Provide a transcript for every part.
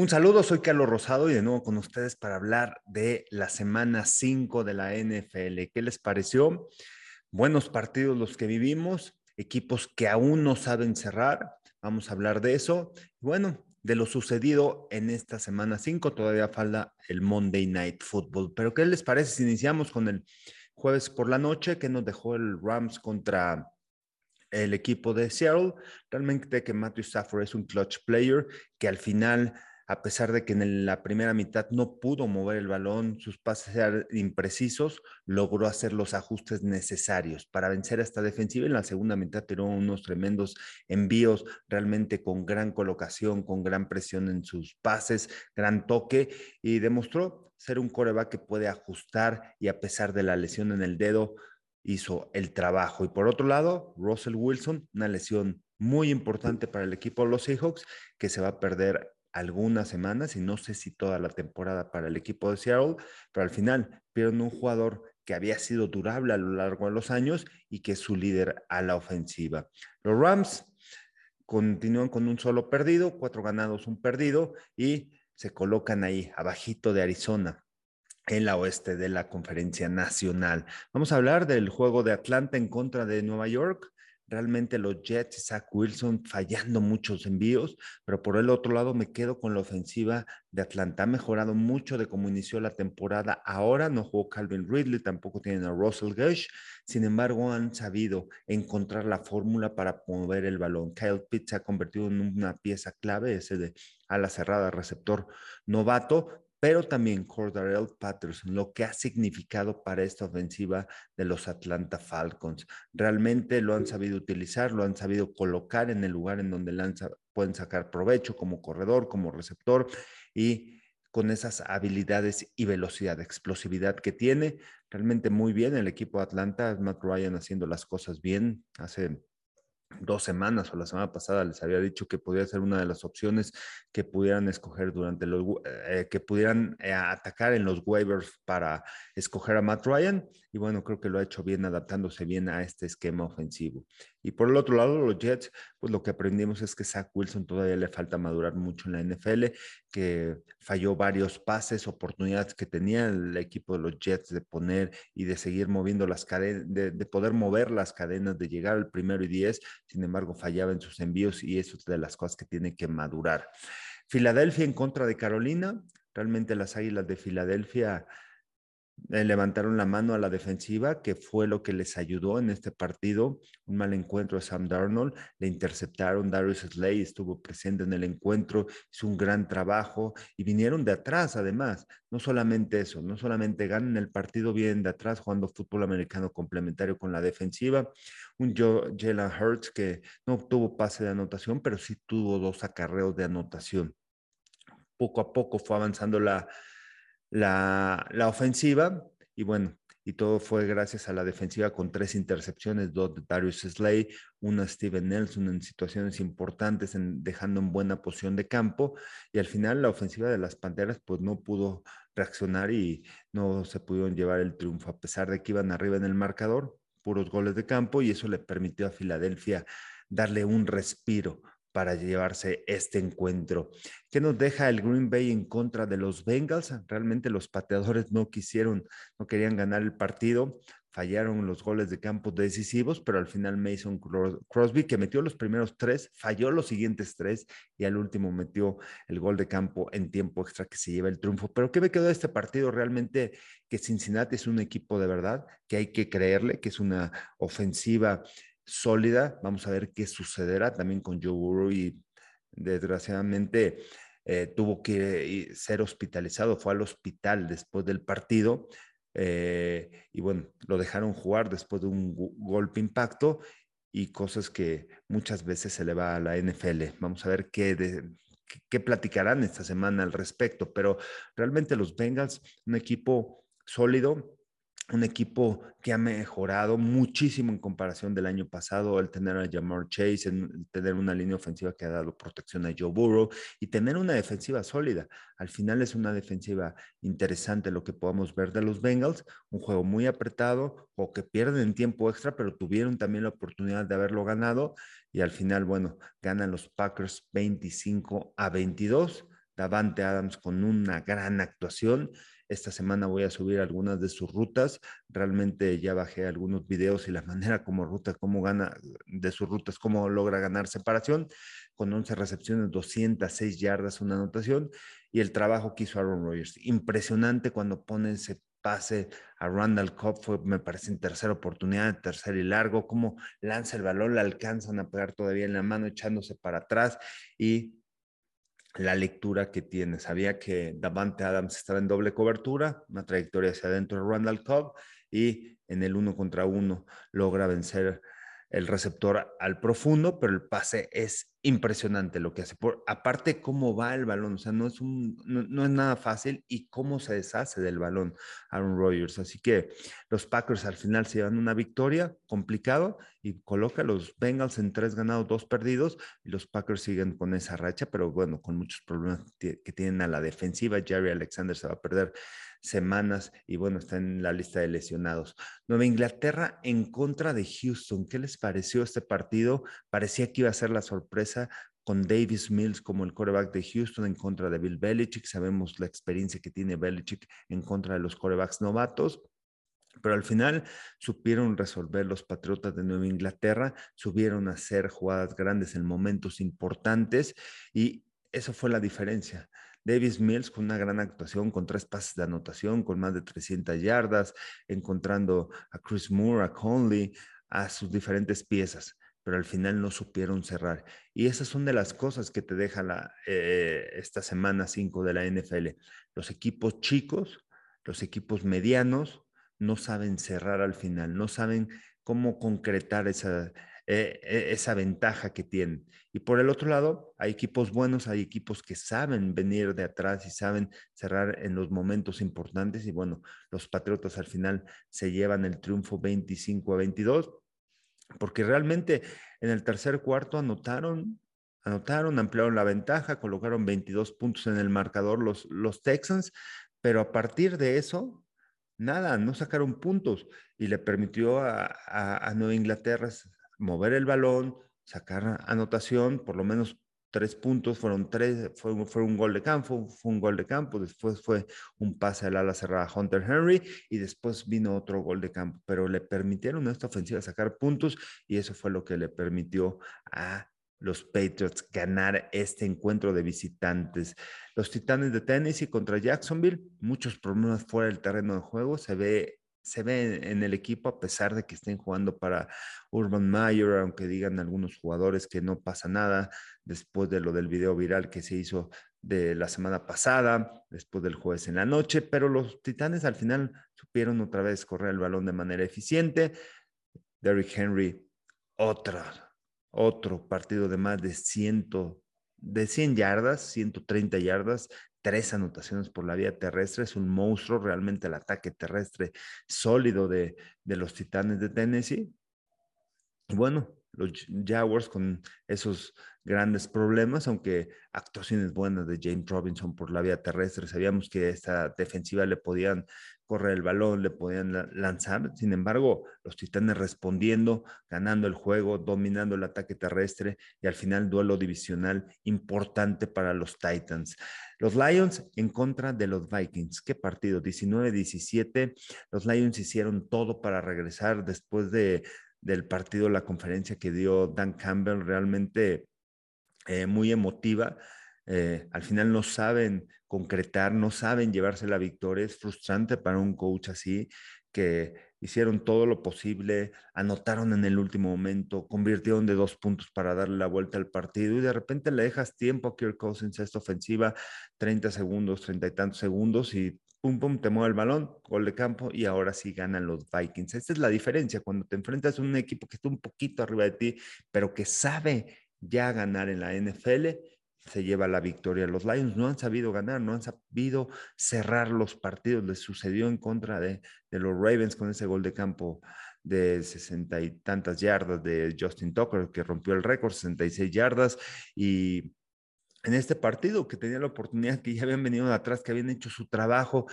Un saludo, soy Carlos Rosado y de nuevo con ustedes para hablar de la semana 5 de la NFL. ¿Qué les pareció? Buenos partidos los que vivimos, equipos que aún no saben cerrar. Vamos a hablar de eso. Bueno, de lo sucedido en esta semana 5, todavía falta el Monday Night Football. Pero ¿qué les parece si iniciamos con el jueves por la noche que nos dejó el Rams contra el equipo de Seattle? Realmente que Matthew Stafford es un clutch player que al final a pesar de que en la primera mitad no pudo mover el balón, sus pases eran imprecisos, logró hacer los ajustes necesarios para vencer a esta defensiva. En la segunda mitad tiró unos tremendos envíos, realmente con gran colocación, con gran presión en sus pases, gran toque y demostró ser un coreback que puede ajustar y a pesar de la lesión en el dedo, hizo el trabajo. Y por otro lado, Russell Wilson, una lesión muy importante para el equipo de los Seahawks, que se va a perder algunas semanas y no sé si toda la temporada para el equipo de Seattle, pero al final pierden un jugador que había sido durable a lo largo de los años y que es su líder a la ofensiva. Los Rams continúan con un solo perdido, cuatro ganados, un perdido y se colocan ahí abajito de Arizona en la oeste de la conferencia nacional. Vamos a hablar del juego de Atlanta en contra de Nueva York realmente los Jets, Zach Wilson fallando muchos envíos, pero por el otro lado me quedo con la ofensiva de Atlanta. Ha mejorado mucho de cómo inició la temporada. Ahora no jugó Calvin Ridley, tampoco tienen a Russell Gush. Sin embargo, han sabido encontrar la fórmula para mover el balón. Kyle Pitts se ha convertido en una pieza clave, ese de ala cerrada, receptor novato, pero también Cordarell Patterson, lo que ha significado para esta ofensiva de los Atlanta Falcons. Realmente lo han sabido utilizar, lo han sabido colocar en el lugar en donde lanza, pueden sacar provecho como corredor, como receptor y con esas habilidades y velocidad, explosividad que tiene. Realmente muy bien el equipo de Atlanta, Matt Ryan haciendo las cosas bien. Hace dos semanas o la semana pasada les había dicho que podría ser una de las opciones que pudieran escoger durante los, eh, que pudieran eh, atacar en los waivers para escoger a Matt Ryan. Y bueno, creo que lo ha hecho bien adaptándose bien a este esquema ofensivo. Y por el otro lado, los Jets, pues lo que aprendimos es que Zach Wilson todavía le falta madurar mucho en la NFL, que falló varios pases, oportunidades que tenía el equipo de los Jets de poner y de seguir moviendo las cadenas, de, de poder mover las cadenas, de llegar al primero y diez. Sin embargo, fallaba en sus envíos y eso es de las cosas que tiene que madurar. Filadelfia en contra de Carolina. Realmente las Águilas de Filadelfia levantaron la mano a la defensiva, que fue lo que les ayudó en este partido. Un mal encuentro de Sam Darnold, le interceptaron, Darius Slay estuvo presente en el encuentro, hizo un gran trabajo y vinieron de atrás además. No solamente eso, no solamente ganan el partido, bien de atrás jugando fútbol americano complementario con la defensiva. Un Jalen Hurts que no obtuvo pase de anotación, pero sí tuvo dos acarreos de anotación poco a poco fue avanzando la, la, la ofensiva y bueno, y todo fue gracias a la defensiva con tres intercepciones, dos de Darius Slay, una Steven Nelson en situaciones importantes, en, dejando en buena posición de campo, y al final la ofensiva de las Panteras pues no pudo reaccionar y no se pudieron llevar el triunfo, a pesar de que iban arriba en el marcador, puros goles de campo, y eso le permitió a Filadelfia darle un respiro para llevarse este encuentro. ¿Qué nos deja el Green Bay en contra de los Bengals? Realmente los pateadores no quisieron, no querían ganar el partido, fallaron los goles de campo decisivos, pero al final Mason Crosby, que metió los primeros tres, falló los siguientes tres y al último metió el gol de campo en tiempo extra que se lleva el triunfo. Pero ¿qué me quedó de este partido? Realmente que Cincinnati es un equipo de verdad, que hay que creerle, que es una ofensiva sólida. Vamos a ver qué sucederá también con Joe Burrow y desgraciadamente eh, tuvo que ser hospitalizado, fue al hospital después del partido. Eh, y bueno, lo dejaron jugar después de un golpe impacto y cosas que muchas veces se le va a la NFL. Vamos a ver qué, qué platicarán esta semana al respecto, pero realmente los Bengals, un equipo sólido, un equipo que ha mejorado muchísimo en comparación del año pasado, el tener a Jamar Chase, el tener una línea ofensiva que ha dado protección a Joe Burrow y tener una defensiva sólida. Al final es una defensiva interesante lo que podamos ver de los Bengals, un juego muy apretado o que pierden en tiempo extra, pero tuvieron también la oportunidad de haberlo ganado y al final, bueno, ganan los Packers 25 a 22 Davante Adams con una gran actuación. Esta semana voy a subir algunas de sus rutas. Realmente ya bajé algunos videos y la manera como ruta, cómo gana de sus rutas, cómo logra ganar separación. Con 11 recepciones, 206 yardas, una anotación. Y el trabajo que hizo Aaron Rodgers. Impresionante cuando pone ese pase a Randall Cobb fue, me parece, en tercera oportunidad, tercer y largo, cómo lanza el balón, le alcanzan a pegar todavía en la mano, echándose para atrás y la lectura que tiene. Sabía que Davante Adams estaba en doble cobertura, una trayectoria hacia adentro de Randall Cobb y en el uno contra uno logra vencer el receptor al profundo, pero el pase es impresionante lo que hace. Aparte, cómo va el balón, o sea, no es, un, no, es nada fácil y cómo se deshace del balón Aaron Rodgers. Así que los Packers al final se llevan una victoria complicado y coloca a los Bengals en tres ganados, dos perdidos y los Packers siguen con esa racha, pero bueno, con muchos problemas que tienen a la defensiva. Jerry Alexander se va a perder semanas y bueno, está en la lista de lesionados. Nueva Inglaterra en contra de Houston. ¿Qué les pareció este partido? Parecía que iba a ser la sorpresa con Davis Mills como el coreback de Houston en contra de Bill Belichick. Sabemos la experiencia que tiene Belichick en contra de los corebacks novatos. Pero al final supieron resolver los Patriotas de Nueva Inglaterra, subieron a hacer jugadas grandes en momentos importantes y eso fue la diferencia. Davis Mills con una gran actuación, con tres pases de anotación, con más de 300 yardas, encontrando a Chris Moore, a Conley, a sus diferentes piezas, pero al final no supieron cerrar. Y esas son de las cosas que te deja la, eh, esta semana 5 de la NFL. Los equipos chicos, los equipos medianos, no saben cerrar al final, no saben cómo concretar esa, eh, eh, esa ventaja que tienen. Y por el otro lado, hay equipos buenos, hay equipos que saben venir de atrás y saben cerrar en los momentos importantes. Y bueno, los Patriotas al final se llevan el triunfo 25 a 22, porque realmente en el tercer cuarto anotaron, anotaron, ampliaron la ventaja, colocaron 22 puntos en el marcador los, los Texans, pero a partir de eso, nada, no sacaron puntos y le permitió a, a Nueva Inglaterra mover el balón, sacar anotación, por lo menos tres puntos, fueron tres, fue, fue, un gol de campo, fue un gol de campo, después fue un pase al ala cerrada Hunter Henry y después vino otro gol de campo, pero le permitieron a esta ofensiva sacar puntos y eso fue lo que le permitió a los Patriots ganar este encuentro de visitantes. Los Titanes de Tennessee contra Jacksonville, muchos problemas fuera del terreno de juego, se ve se ve en el equipo a pesar de que estén jugando para Urban Meyer, aunque digan algunos jugadores que no pasa nada después de lo del video viral que se hizo de la semana pasada, después del jueves en la noche, pero los Titanes al final supieron otra vez correr el balón de manera eficiente. Derrick Henry, otra, otro partido de más de 100, de 100 yardas, 130 yardas, tres anotaciones por la vía terrestre. Es un monstruo realmente el ataque terrestre sólido de, los Titanes de Tennessee. Y bueno, los Jaguars con esos grandes problemas, aunque actuaciones buenas de James Robinson por la vía terrestre, sabíamos que esta defensiva le podían correr el balón, le podían lanzar. Sin embargo, los Titanes respondiendo, ganando el juego, dominando el ataque terrestre y al final duelo divisional importante para los Titans. Los Lions en contra de los Vikings. ¿Qué partido? 19-17. Los Lions hicieron todo para regresar después de, del partido, la conferencia que dio Dan Campbell, realmente eh, muy emotiva. Eh, al final no saben concretar, no saben llevarse la victoria. Es frustrante para un coach así que hicieron todo lo posible, anotaron en el último momento, convirtieron de dos puntos para darle la vuelta al partido y de repente le dejas tiempo a Kirk Cousins esta ofensiva, 30 segundos, 30 y tantos segundos y pum, pum, te mueve el balón, gol de campo y ahora sí ganan los Vikings. Esta es la diferencia cuando te enfrentas a un equipo que está un poquito arriba de ti, pero que sabe ya ganar en la NFL se lleva la victoria. Los Lions no han sabido ganar, no han sabido cerrar los partidos. Les sucedió en contra de, los Ravens con ese gol de campo de sesenta y tantas yardas de Justin Tucker, que rompió el récord, 66 yardas. Y en este partido que tenía la oportunidad, que ya habían venido de atrás, que habían hecho su trabajo,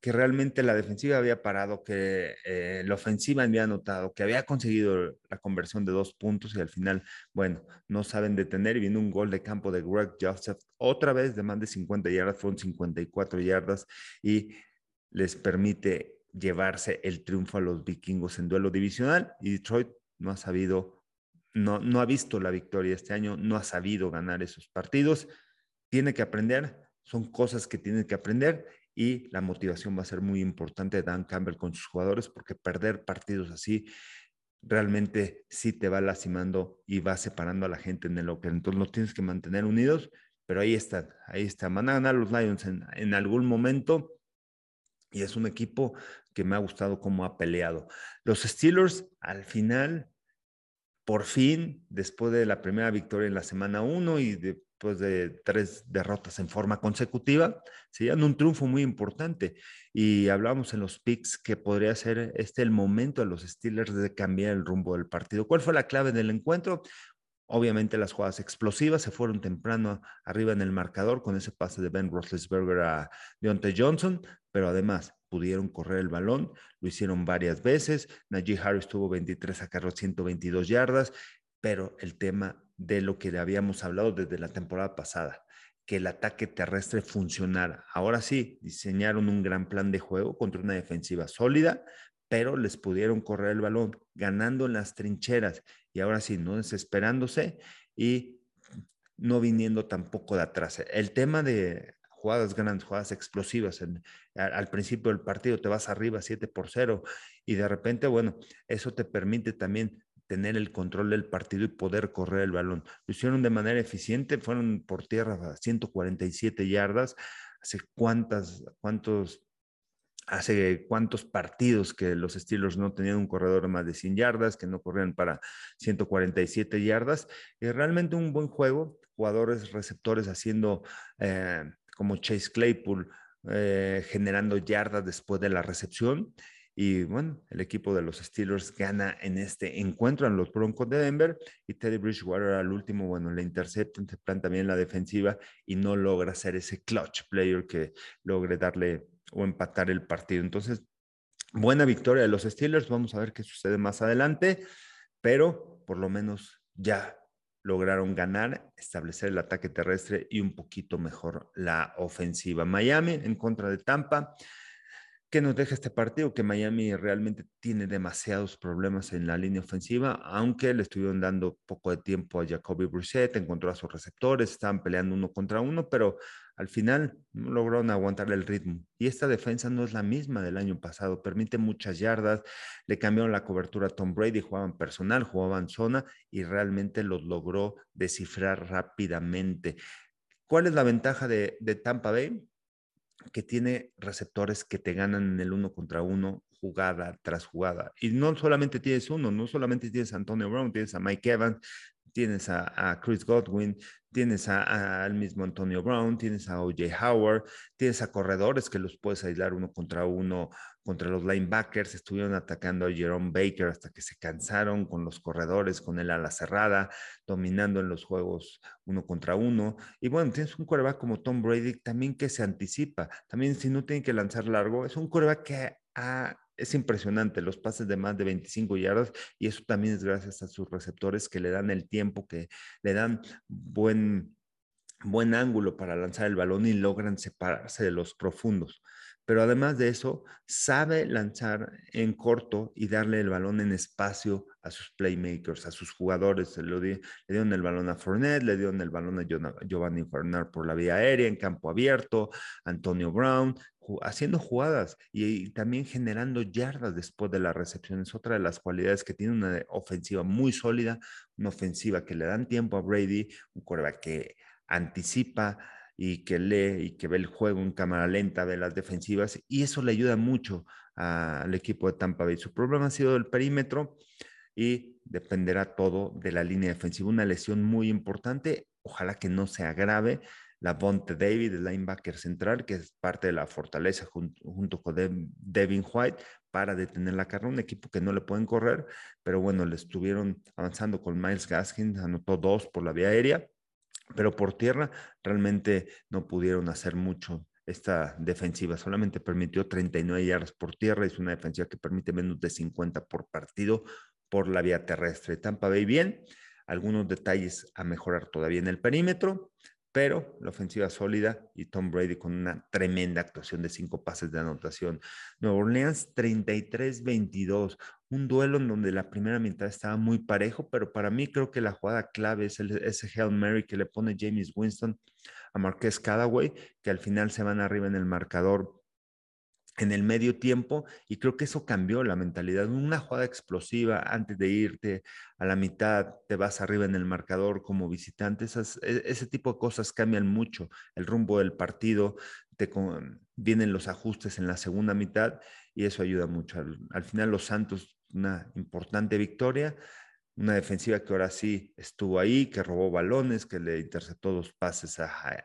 que realmente la defensiva había parado, que eh, la ofensiva había anotado, que había conseguido la conversión de dos puntos y al final, bueno, no saben detener y viene un gol de campo de Greg Joseph, otra vez de más de 50 yardas, fueron 54 yardas y les permite llevarse el triunfo a los vikingos en duelo divisional y Detroit no ha sabido, no, no ha visto la victoria este año, no ha sabido ganar esos partidos, tiene que aprender, son cosas que tiene que aprender y la motivación va a ser muy importante de Dan Campbell con sus jugadores porque perder partidos así realmente sí te va lastimando y va separando a la gente en el locker. Entonces los tienes que mantener unidos, pero ahí están, ahí están. Van a ganar los Lions en, algún momento y es un equipo que me ha gustado cómo ha peleado. Los Steelers al final, por fin, después de la primera victoria en la semana 1 y de después de tres derrotas en forma consecutiva, serían un triunfo muy importante. Y hablamos en los picks que podría ser este el momento de los Steelers de cambiar el rumbo del partido. ¿Cuál fue la clave del encuentro? Obviamente las jugadas explosivas se fueron temprano arriba en el marcador con ese pase de Ben Roethlisberger a Deontay Johnson, pero además pudieron correr el balón, lo hicieron varias veces. Najee Harris tuvo 23 a carros, 122 yardas, pero el tema de lo que habíamos hablado desde la temporada pasada, que el ataque terrestre funcionara. Ahora sí, diseñaron un gran plan de juego contra una defensiva sólida, pero les pudieron correr el balón, ganando en las trincheras y ahora sí, no desesperándose y no viniendo tampoco de atrás. El tema de jugadas grandes, jugadas explosivas. al principio del partido te vas arriba 7 por 0 y de repente, bueno, eso te permite también tener el control del partido y poder correr el balón. Lo hicieron de manera eficiente, fueron por tierra a 147 yardas. Hace cuántas, cuántos, hace cuántos partidos que los Steelers no tenían un corredor de más de 100 yardas, que no corrían para 147 yardas. Y realmente un buen juego, jugadores receptores haciendo eh, como Chase Claypool, eh, generando yardas después de la recepción y bueno, el equipo de los Steelers gana en este encuentro en los Broncos de Denver y Teddy Bridgewater al último, bueno, le intercepta, se planta bien la defensiva y no logra ser ese clutch player que logre darle o empatar el partido. Entonces, buena victoria de los Steelers. Vamos a ver qué sucede más adelante, pero por lo menos ya lograron ganar, establecer el ataque terrestre y un poquito mejor la ofensiva. Miami en contra de Tampa. ¿Qué nos deja este partido? Que Miami realmente tiene demasiados problemas en la línea ofensiva, aunque le estuvieron dando poco de tiempo a Jacoby Brissett, encontró a sus receptores, estaban peleando uno contra uno, pero al final no lograron aguantar el ritmo. Y esta defensa no es la misma del año pasado, permite muchas yardas, le cambiaron la cobertura a Tom Brady, jugaban personal, jugaban zona y realmente los logró descifrar rápidamente. ¿Cuál es la ventaja de, de Tampa Bay? Que tiene receptores que te ganan en el uno contra uno, jugada tras jugada. Y no solamente tienes uno, no solamente tienes a Antonio Brown, tienes a Mike Evans, tienes a, Chris Godwin, tienes al mismo Antonio Brown, tienes a OJ Howard, tienes a corredores que los puedes aislar uno contra uno contra los linebackers, estuvieron atacando a Jerome Baker hasta que se cansaron con los corredores, con el ala cerrada, dominando en los juegos uno contra uno. Y bueno, tienes un quarterback como Tom Brady también que se anticipa, también si no tiene que lanzar largo, es un quarterback que ha es impresionante los pases de más de 25 yardas y eso también es gracias a sus receptores que le dan el tiempo, que le dan buen, buen ángulo para lanzar el balón y logran separarse de los profundos. Pero además de eso, sabe lanzar en corto y darle el balón en espacio a sus playmakers, a sus jugadores. Le, le dieron el balón a Fournette, le dieron el balón a Giovanni Fernández por la vía aérea en campo abierto, Antonio Brown, haciendo jugadas y, también generando yardas después de la recepción. Es otra de las cualidades que tiene una ofensiva muy sólida, una ofensiva que le dan tiempo a Brady, un coreback que anticipa y que lee y que ve el juego en cámara lenta, ve las defensivas y eso le ayuda mucho al equipo de Tampa Bay. Su problema ha sido el perímetro y dependerá todo de la línea defensiva. Una lesión muy importante, ojalá que no se agrave la Bonte David, el linebacker central, que es parte de la fortaleza junto, con Devin White para detener la carrera. Un equipo que no le pueden correr, pero bueno, le estuvieron avanzando con Miles Gaskin, anotó dos por la vía aérea, pero por tierra realmente no pudieron hacer mucho esta defensiva. Solamente permitió 39 yardas por tierra. Es una defensiva que permite menos de 50 por partido por la vía terrestre. Tampa Bay bien. Algunos detalles a mejorar todavía en el perímetro, pero la ofensiva sólida y Tom Brady con una tremenda actuación de cinco pases de anotación. Nueva Orleans 33-22, un duelo en donde la primera mitad estaba muy parejo, pero para mí creo que la jugada clave es ese Hail Mary que le pone James Winston a Marquez Cadaway, que al final se van arriba en el marcador en el medio tiempo y creo que eso cambió la mentalidad. Una jugada explosiva antes de irte a la mitad, te vas arriba en el marcador como visitante, e, ese tipo de cosas cambian mucho el rumbo del partido, te, vienen los ajustes en la segunda mitad y eso ayuda mucho. Al, final los Santos, una importante victoria, una defensiva que ahora sí estuvo ahí, que robó balones, que le interceptó dos pases a,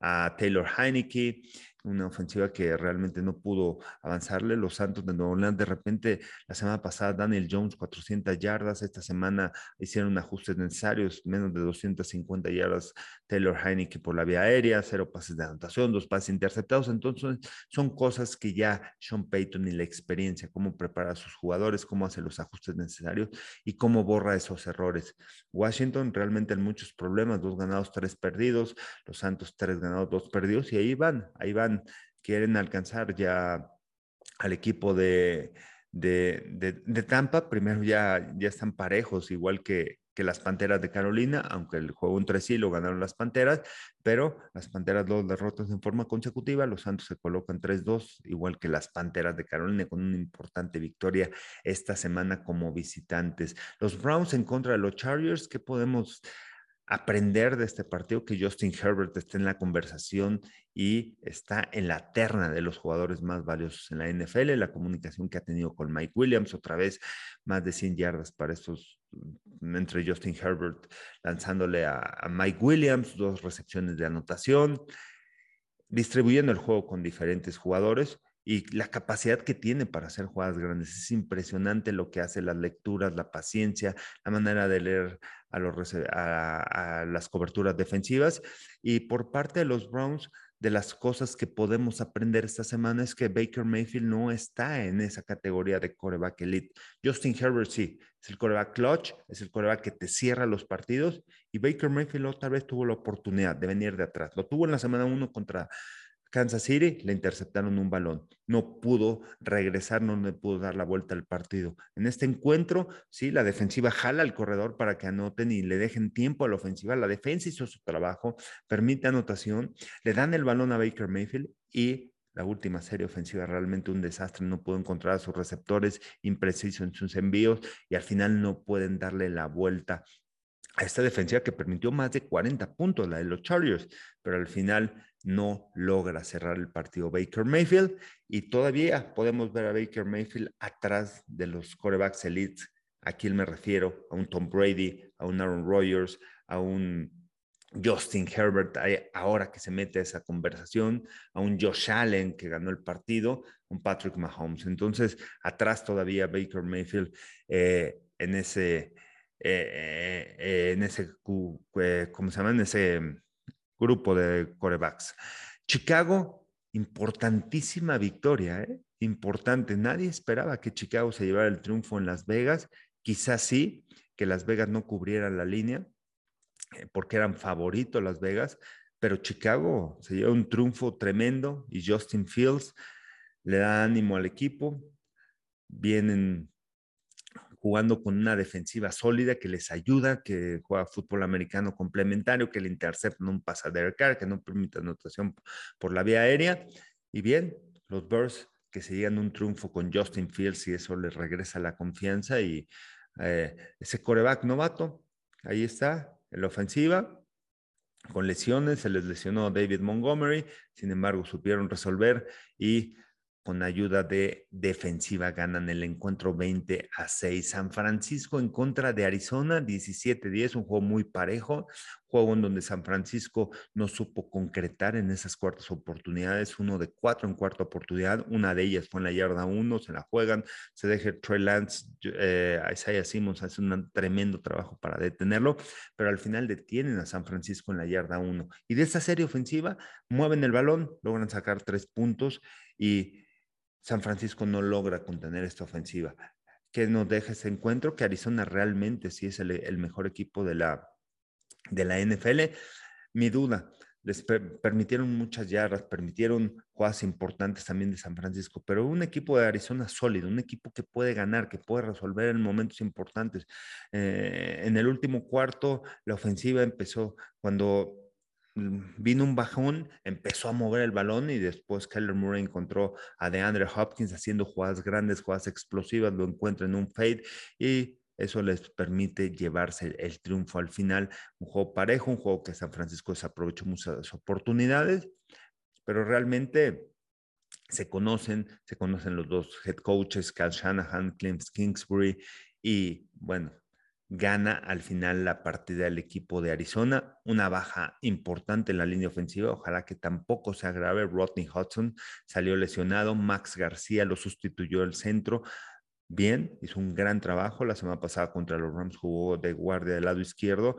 a Taylor Heineke una ofensiva que realmente no pudo avanzarle. Los Santos de Nueva Orleans, de repente, la semana pasada, Daniel Jones, 400 yardas. Esta semana hicieron ajustes necesarios, menos de 250 yardas. Taylor Heineke por la vía aérea, cero pases de anotación, dos pases interceptados. Entonces, son cosas que ya Sean Payton y la experiencia, cómo prepara a sus jugadores, cómo hace los ajustes necesarios y cómo borra esos errores. Washington realmente en muchos problemas, dos ganados, tres perdidos. Los Santos, tres ganados, dos perdidos. Y ahí van, ahí van quieren alcanzar ya al equipo de, de, Tampa, primero ya, ya están parejos, igual que, que las Panteras de Carolina, aunque el juego entre sí lo ganaron las Panteras, pero las Panteras dos derrotas en forma consecutiva, los Santos se colocan 3-2, igual que las Panteras de Carolina, con una importante victoria esta semana como visitantes. Los Browns en contra de los Chargers, ¿qué podemos aprender de este partido que Justin Herbert esté en la conversación y está en la terna de los jugadores más valiosos en la NFL, la comunicación que ha tenido con Mike Williams, otra vez más de 100 yardas para estos, mm, entre Justin Herbert lanzándole a, a Mike Williams, dos recepciones de anotación, distribuyendo el juego con diferentes jugadores y la capacidad que tiene para hacer jugadas grandes. Es impresionante lo que hace, las lecturas, la paciencia, la manera de leer a, los, a, las coberturas defensivas. Y por parte de los Browns, de las cosas que podemos aprender esta semana es que Baker Mayfield no está en esa categoría de coreback elite. Justin Herbert sí, es el coreback clutch, es el coreback que te cierra los partidos y Baker Mayfield otra vez tuvo la oportunidad de venir de atrás. Lo tuvo en la semana uno contra Kansas City le interceptaron un balón, no pudo regresar, no le pudo dar la vuelta al partido. En este encuentro, sí, la defensiva jala al corredor para que anoten y le dejen tiempo a la ofensiva. La defensa hizo su trabajo, permite anotación, le dan el balón a Baker Mayfield y la última serie ofensiva realmente un desastre, no pudo encontrar a sus receptores imprecisos en sus envíos y al final no pueden darle la vuelta a esta defensiva que permitió más de 40 puntos, la de los Chargers, pero al final no logra cerrar el partido Baker Mayfield y todavía podemos ver a Baker Mayfield atrás de los corebacks elites. ¿A quién me refiero? A un Tom Brady, a un Aaron Rodgers, a un Justin Herbert, ahora que se mete a esa conversación, a un Josh Allen que ganó el partido, un Patrick Mahomes. Entonces, atrás todavía Baker Mayfield eh, en ese, eh, eh, en ese, ¿cómo se llama? En ese grupo de corebacks. Chicago, importantísima victoria, ¿eh? importante. Nadie esperaba que Chicago se llevara el triunfo en Las Vegas. Quizás sí, que Las Vegas no cubrieran la línea, eh, porque eran favoritos Las Vegas, pero Chicago se lleva un triunfo tremendo y Justin Fields le da ánimo al equipo. Vienen jugando con una defensiva sólida que les ayuda, que juega fútbol americano complementario, que le interceptan un pasadero car, que no permite anotación por la vía aérea. Y bien, los Bears que se llegan un triunfo con Justin Fields y eso les regresa la confianza y eh, ese coreback novato, ahí está, en la ofensiva, con lesiones, se les lesionó David Montgomery, sin embargo supieron resolver y con ayuda de defensiva ganan el encuentro 20 a 6. San Francisco en contra de Arizona 17-10, un juego muy parejo, juego en donde San Francisco no supo concretar en esas cuartas oportunidades, uno de cuatro en cuarta oportunidad, una de ellas fue en la yarda uno, se la juegan, se deja Trey Lance, eh, Isaiah Simmons hace un tremendo trabajo para detenerlo, pero al final detienen a San Francisco en la yarda uno. Y de esta serie ofensiva mueven el balón, logran sacar tres puntos y San Francisco no logra contener esta ofensiva. ¿Qué nos deja ese encuentro? Que Arizona realmente sí es el mejor equipo de la, de la NFL. Mi duda, les permitieron muchas yardas, permitieron jugadas importantes también de San Francisco, pero un equipo de Arizona sólido, un equipo que puede ganar, que puede resolver en momentos importantes. Eh, en el último cuarto, la ofensiva empezó cuando vino un bajón, empezó a mover el balón y después Keller Murray encontró a DeAndre Hopkins haciendo jugadas grandes, jugadas explosivas, lo encuentra en un fade y eso les permite llevarse el, triunfo al final. Un juego parejo, un juego que San Francisco desaprovechó muchas oportunidades, pero realmente se conocen, se conocen los dos head coaches, Cal Shanahan, Clint Kingsbury, y bueno, gana al final la partida del equipo de Arizona, una baja importante en la línea ofensiva, ojalá que tampoco se agrave, Rodney Hudson salió lesionado, Max García lo sustituyó el centro, bien, hizo un gran trabajo. La semana pasada contra los Rams jugó de guardia del lado izquierdo,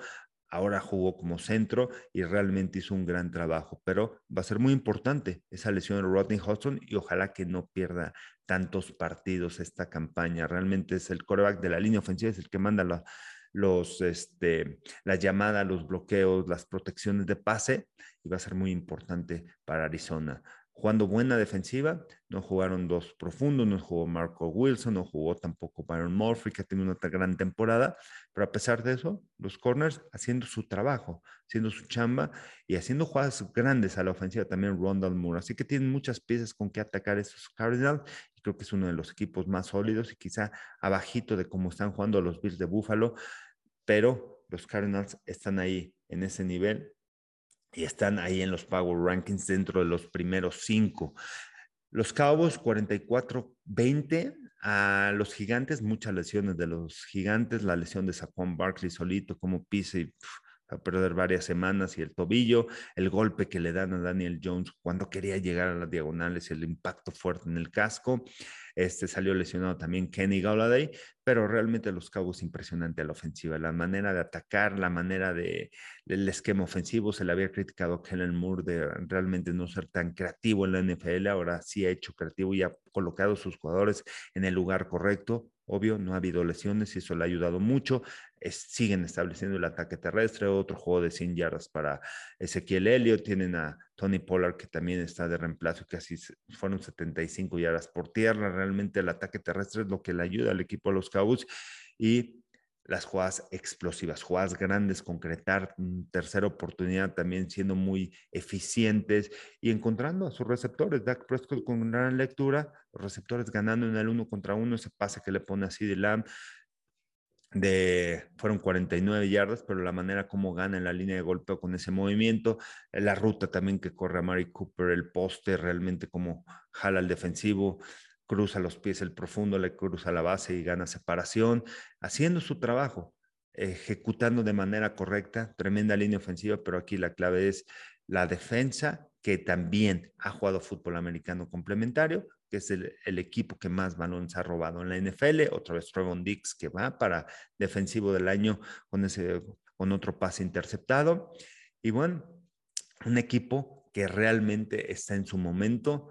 ahora jugó como centro y realmente hizo un gran trabajo, pero va a ser muy importante esa lesión de Rodney Hudson y ojalá que no pierda tantos partidos esta campaña. Realmente es el coreback de la línea ofensiva, es el que manda la, los, este, la llamada, los bloqueos, las protecciones de pase y va a ser muy importante para Arizona jugando buena defensiva. No jugaron dos profundos, no jugó Marco Wilson, no jugó tampoco Byron Murphy, que ha tenido una gran temporada. Pero a pesar de eso, los corners haciendo su trabajo, haciendo su chamba y haciendo jugadas grandes a la ofensiva también Rondal Moore. Así que tienen muchas piezas con que atacar esos Cardinals. Creo que es uno de los equipos más sólidos y quizá abajito de cómo están jugando los Bills de Buffalo. Pero los Cardinals están ahí en ese nivel y están ahí en los Power Rankings dentro de los primeros cinco. Los Cowboys 44-20 a los gigantes, muchas lesiones de los gigantes, la lesión de Saquon Barkley solito, como pisa y a perder varias semanas y el tobillo, el golpe que le dan a Daniel Jones cuando quería llegar a las diagonales, el impacto fuerte en el casco. Este salió lesionado también Kenny Galladay, pero realmente los cabos impresionante a la ofensiva, la manera de atacar, la manera de el esquema ofensivo, se le había criticado a Kellen Moore de realmente no ser tan creativo en la NFL, ahora sí ha hecho creativo y ha colocado a sus jugadores en el lugar correcto. Obvio, no ha habido lesiones y eso le ha ayudado mucho. siguen estableciendo el ataque terrestre, otro juego de 100 yardas para Ezequiel Elliott. Tienen a Tony Pollard que también está de reemplazo, casi fueron 75 yardas por tierra. Realmente el ataque terrestre es lo que le ayuda al equipo de los Cowboys y las jugadas explosivas, jugadas grandes, concretar tercera oportunidad también siendo muy eficientes y encontrando a sus receptores. Dak Prescott con gran lectura, receptores ganando en el uno contra uno, ese pase que le pone así de Lamb de, fueron 49 yardas, pero la manera como gana en la línea de golpeo con ese movimiento, la ruta también que corre a Mari Cooper, el poste, realmente como jala al defensivo, cruza los pies el profundo, le cruza la base y gana separación, haciendo su trabajo, ejecutando de manera correcta, tremenda línea ofensiva, pero aquí la clave es la defensa, que también ha jugado fútbol americano complementario, que es el, equipo que más balones ha robado en la NFL, otra vez Trevon Dix, que va para defensivo del año con, ese, con otro pase interceptado. Y bueno, un equipo que realmente está en su momento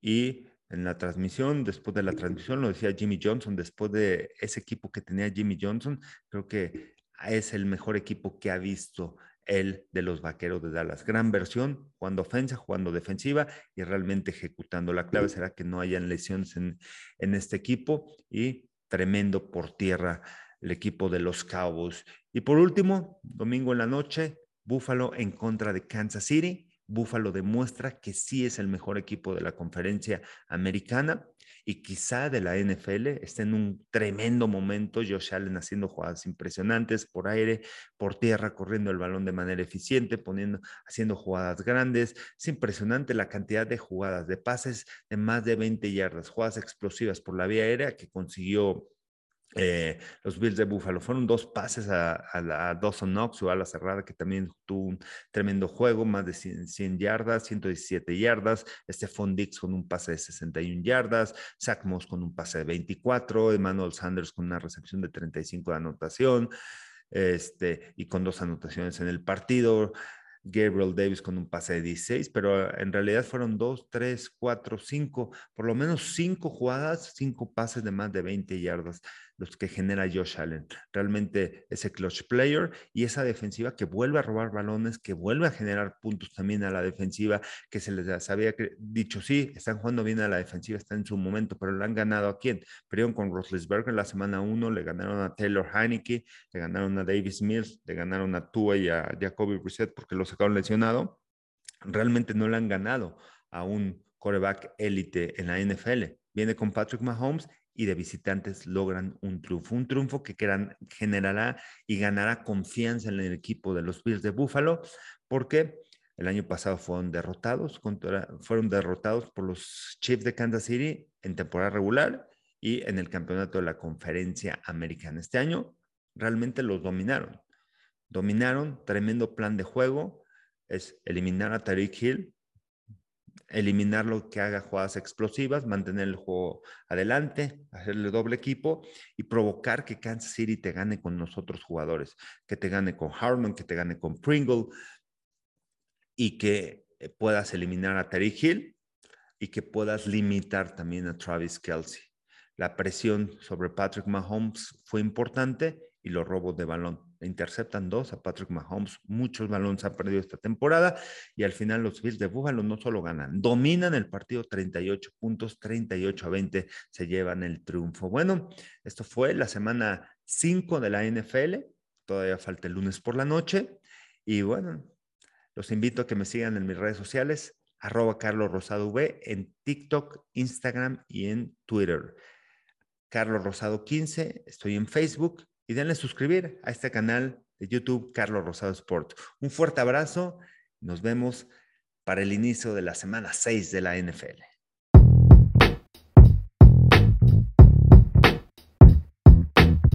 y en la transmisión, después de la transmisión, lo decía Jimmy Johnson, después de ese equipo que tenía Jimmy Johnson, creo que es el mejor equipo que ha visto el de los Vaqueros de Dallas. Gran versión, jugando ofensa, jugando defensiva y realmente ejecutando. La clave será que no hayan lesiones en, en este equipo y tremendo por tierra el equipo de los Cowboys. Y por último, domingo en la noche, Buffalo en contra de Kansas City. Buffalo demuestra que sí es el mejor equipo de la conferencia americana y quizá de la NFL. Está en un tremendo momento. Josh Allen haciendo jugadas impresionantes por aire, por tierra, corriendo el balón de manera eficiente, poniendo, haciendo jugadas grandes. Es impresionante la cantidad de jugadas, de pases de más de 20 yardas, jugadas explosivas por la vía aérea que consiguió eh, los Bills de Buffalo. Fueron dos pases a, a, Dawson Knox o a la cerrada, que también tuvo un tremendo juego, más de 100, yardas, 117 yardas. Stephon Dix con un pase de 61 yardas. Zach Moss con un pase de 24. Emmanuel Sanders con una recepción de 35 de anotación. Este, y con dos anotaciones en el partido. Gabriel Davis con un pase de 16, pero en realidad fueron dos, tres, cuatro, cinco, por lo menos cinco jugadas, cinco pases de más de 20 yardas los que genera Josh Allen. Realmente ese clutch player y esa defensiva que vuelve a robar balones, que vuelve a generar puntos también a la defensiva, que se les había dicho, sí, están jugando bien a la defensiva, está en su momento, pero le han ganado a quién? Perdieron con en la semana 1, le ganaron a Taylor Heineke, le ganaron a Davis Mills, le ganaron a Tua y a Jacoby Brissett porque lo sacaron lesionado. Realmente no le han ganado a un coreback élite en la NFL. Viene con Patrick Mahomes y de visitantes logran un triunfo. Un triunfo que generará y ganará confianza en el equipo de los Bills de Buffalo, porque el año pasado fueron derrotados, fueron derrotados por los Chiefs de Kansas City en temporada regular y en el campeonato de la conferencia americana. Este año realmente los dominaron. Dominaron, tremendo plan de juego, es eliminar a Tariq Hill, eliminar lo que haga jugadas explosivas, mantener el juego adelante, hacerle doble equipo y provocar que Kansas City te gane con nosotros jugadores, que te gane con Harmon, que te gane con Pringle y que eh, puedas eliminar a Terry Hill y que puedas limitar también a Travis Kelsey. La presión sobre Patrick Mahomes fue importante y los robos de balón interceptan dos a Patrick Mahomes. Muchos balones han perdido esta temporada y al final los Bills de Buffalo no solo ganan, dominan el partido 38 puntos, 38 a 20 se llevan el triunfo. Bueno, esto fue la semana 5 de la NFL. Todavía falta el lunes por la noche. Y bueno, los invito a que me sigan en mis redes sociales, arroba Carlos Rosado V, en TikTok, Instagram y en Twitter. Carlos Rosado 15, estoy en Facebook y denle suscribir a este canal de YouTube Carlos Rosado Sport. Un fuerte abrazo. Nos vemos para el inicio de la semana 6 de la NFL.